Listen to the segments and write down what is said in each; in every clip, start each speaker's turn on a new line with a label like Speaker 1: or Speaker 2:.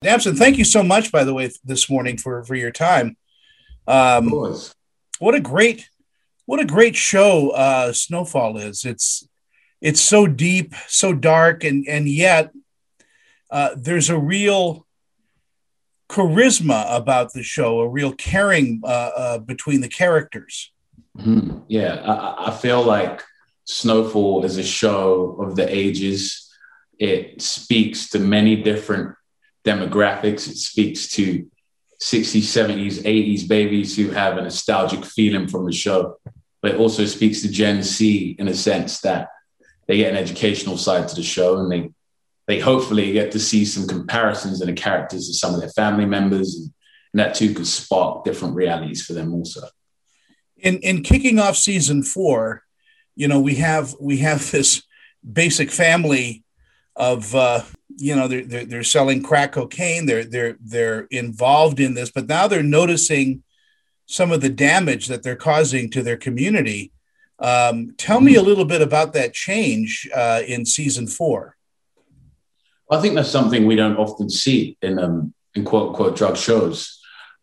Speaker 1: Damson, thank you so much, by the way, this morning for for your time. Um, of course. What a great, what a great show uh, Snowfall is. It's it's so deep, so dark, and and yet uh, there's a real charisma about the show, a real caring uh, uh, between the characters.
Speaker 2: Mm-hmm. Yeah, I, I, feel like Snowfall is a show of the ages. It speaks to many different demographics. It speaks to 60s, 70s, 80s babies who have a nostalgic feeling from the show. But it also speaks to Gen Z in a sense that they get an educational side to the show and they they hopefully get to see some comparisons in the characters of some of their family members and, and that too could spark different realities for them also
Speaker 1: in in kicking off season four you know we have we have this basic family of uh, you know they're, they're, they're selling crack cocaine they're they're they're involved in this but now they're noticing some of the damage that they're causing to their community um, tell me a little bit about that change uh, in season four
Speaker 2: I think that's something we don't often see in um, in quote unquote drug shows.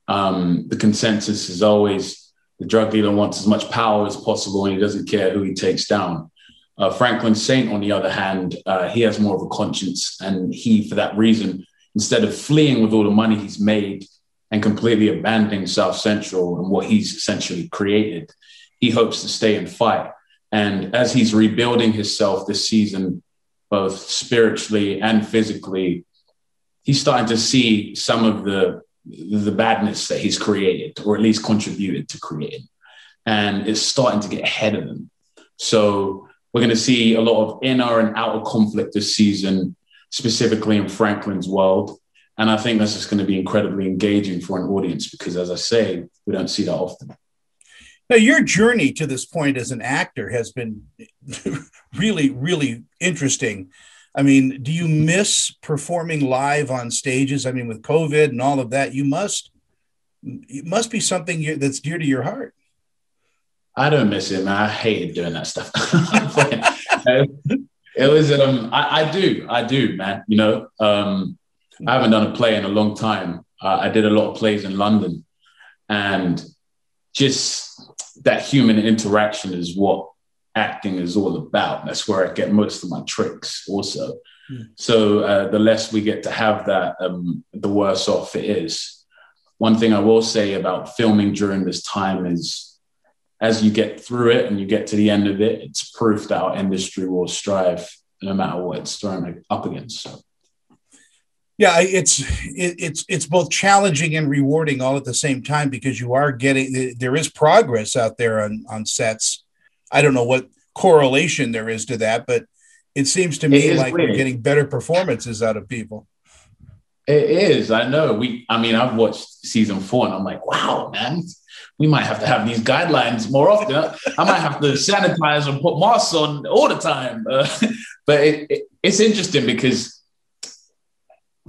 Speaker 2: Um, the consensus is always the drug dealer wants as much power as possible and he doesn't care who he takes down. Uh, Franklin Saint, on the other hand, uh, he has more of a conscience, and he, for that reason, instead of fleeing with all the money he's made and completely abandoning South Central and what he's essentially created, he hopes to stay and fight. And as he's rebuilding himself this season, both spiritually and physically, he's starting to see some of the the badness that he's created, or at least contributed to creating, and it's starting to get ahead of him. So we're going to see a lot of inner and outer conflict this season, specifically in Franklin's world. And I think that's just going to be incredibly engaging for an audience because, as I say, we don't see that often.
Speaker 1: Now, your journey to this point as an actor has been really, really interesting. I mean, do you miss performing live on stages? I mean, with COVID and all of that, you must it must be something that's dear to your heart.
Speaker 2: I don't miss it, man. I hated doing that stuff. it was um, I, I, do, I do, man. You know, um, I haven't done a play in a long time. Uh, I did a lot of plays in London, and just that human interaction is what acting is all about. That's where I get most of my tricks also. Mm. So uh, the less we get to have that, um, the worse off it is. One thing I will say about filming during this time is as you get through it and you get to the end of it, it's proof that our industry will strive no matter what it's thrown up against. So
Speaker 1: yeah it's it, it's it's both challenging and rewarding all at the same time because you are getting there is progress out there on on sets i don't know what correlation there is to that but it seems to me like weird. we're getting better performances out of people
Speaker 2: it is i know we i mean i've watched season four and i'm like wow man we might have to have these guidelines more often i might have to sanitize and put masks on all the time uh, but it, it, it's interesting because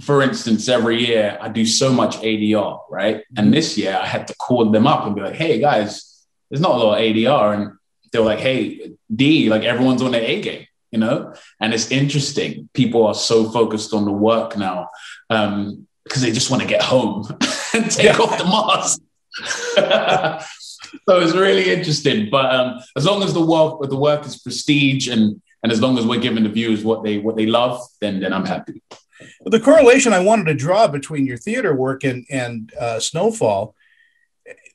Speaker 2: for instance, every year I do so much ADR, right? And mm-hmm. this year I had to call them up and be like, hey guys, there's not a lot of ADR. And they were like, hey, D, like everyone's on their A game, you know? And it's interesting. People are so focused on the work now um, because they just want to get home and take yeah. off the mask. so it's really interesting. But um, as long as the work, the work is prestige and and as long as we're giving the viewers what they what they love, then then I'm happy
Speaker 1: the correlation I wanted to draw between your theater work and and uh, Snowfall,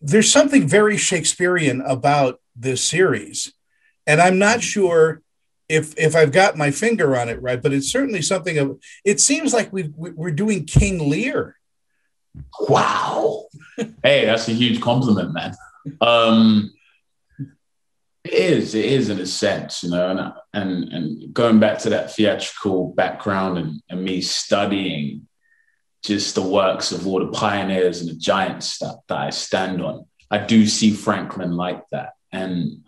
Speaker 1: there's something very Shakespearean about this series, and I'm not sure if if I've got my finger on it right, but it's certainly something of. It seems like we we're doing King Lear.
Speaker 2: Wow! hey, that's a huge compliment, man. Um, it is. It is in a sense, you know, and and and going back to that theatrical background and, and me studying just the works of all the pioneers and the giants that, that I stand on. I do see Franklin like that, and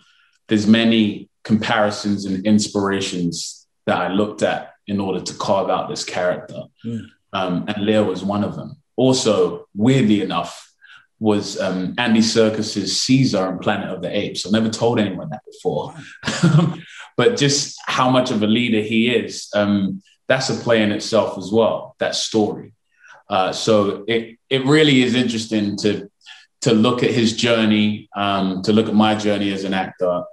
Speaker 2: there's many comparisons and inspirations that I looked at in order to carve out this character, mm. um, and Lear was one of them. Also, weirdly enough, was um, Andy Serkis's Caesar and Planet of the Apes. I've never told anyone that before, but just how much of a leader he is. Um, that's a play in itself as well. That story. Uh, so it it really is interesting to to look at his journey, um, to look at my journey as an actor,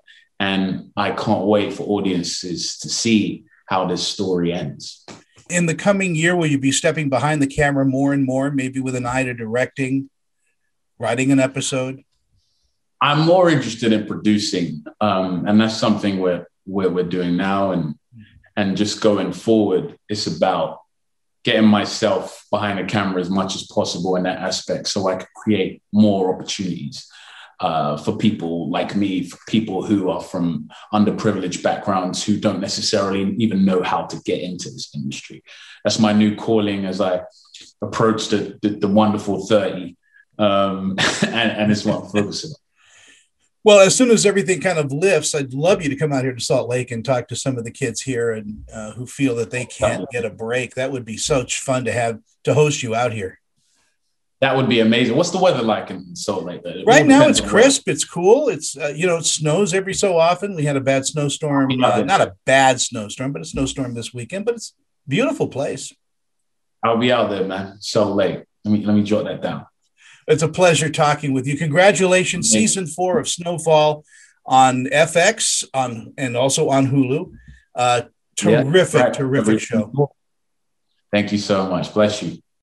Speaker 2: and I can't wait for audiences to see how this story ends.
Speaker 1: In the coming year, will you be stepping behind the camera more and more, maybe with an eye to directing, writing an episode?
Speaker 2: I'm more interested in producing, um, and that's something we're, we're we're doing now, and and just going forward, it's about getting myself behind the camera as much as possible in that aspect, so I can create more opportunities uh, for people like me, for people who are from underprivileged backgrounds who don't necessarily even know how to get into this industry. That's my new calling as I approach the the, the wonderful thirty, um, and, and it's what I'm focusing on.
Speaker 1: Well, as soon as everything kind of lifts, I'd love you to come out here to Salt Lake and talk to some of the kids here and uh, who feel that they can't get a break. That would be such fun to have to host you out here.
Speaker 2: That would be amazing. What's the weather like in Salt Lake?
Speaker 1: It right now, it's crisp. It's cool. It's uh, you know it snows every so often. We had a bad snowstorm, uh, not a bad snowstorm, but a snowstorm this weekend. But it's beautiful place.
Speaker 2: I'll be out there, man. Salt Lake. Let me let me jot that down.
Speaker 1: It's a pleasure talking with you. Congratulations, season four of Snowfall on FX on and also on Hulu. Uh, terrific, yeah, right. terrific show.
Speaker 2: Thank you so much. Bless you.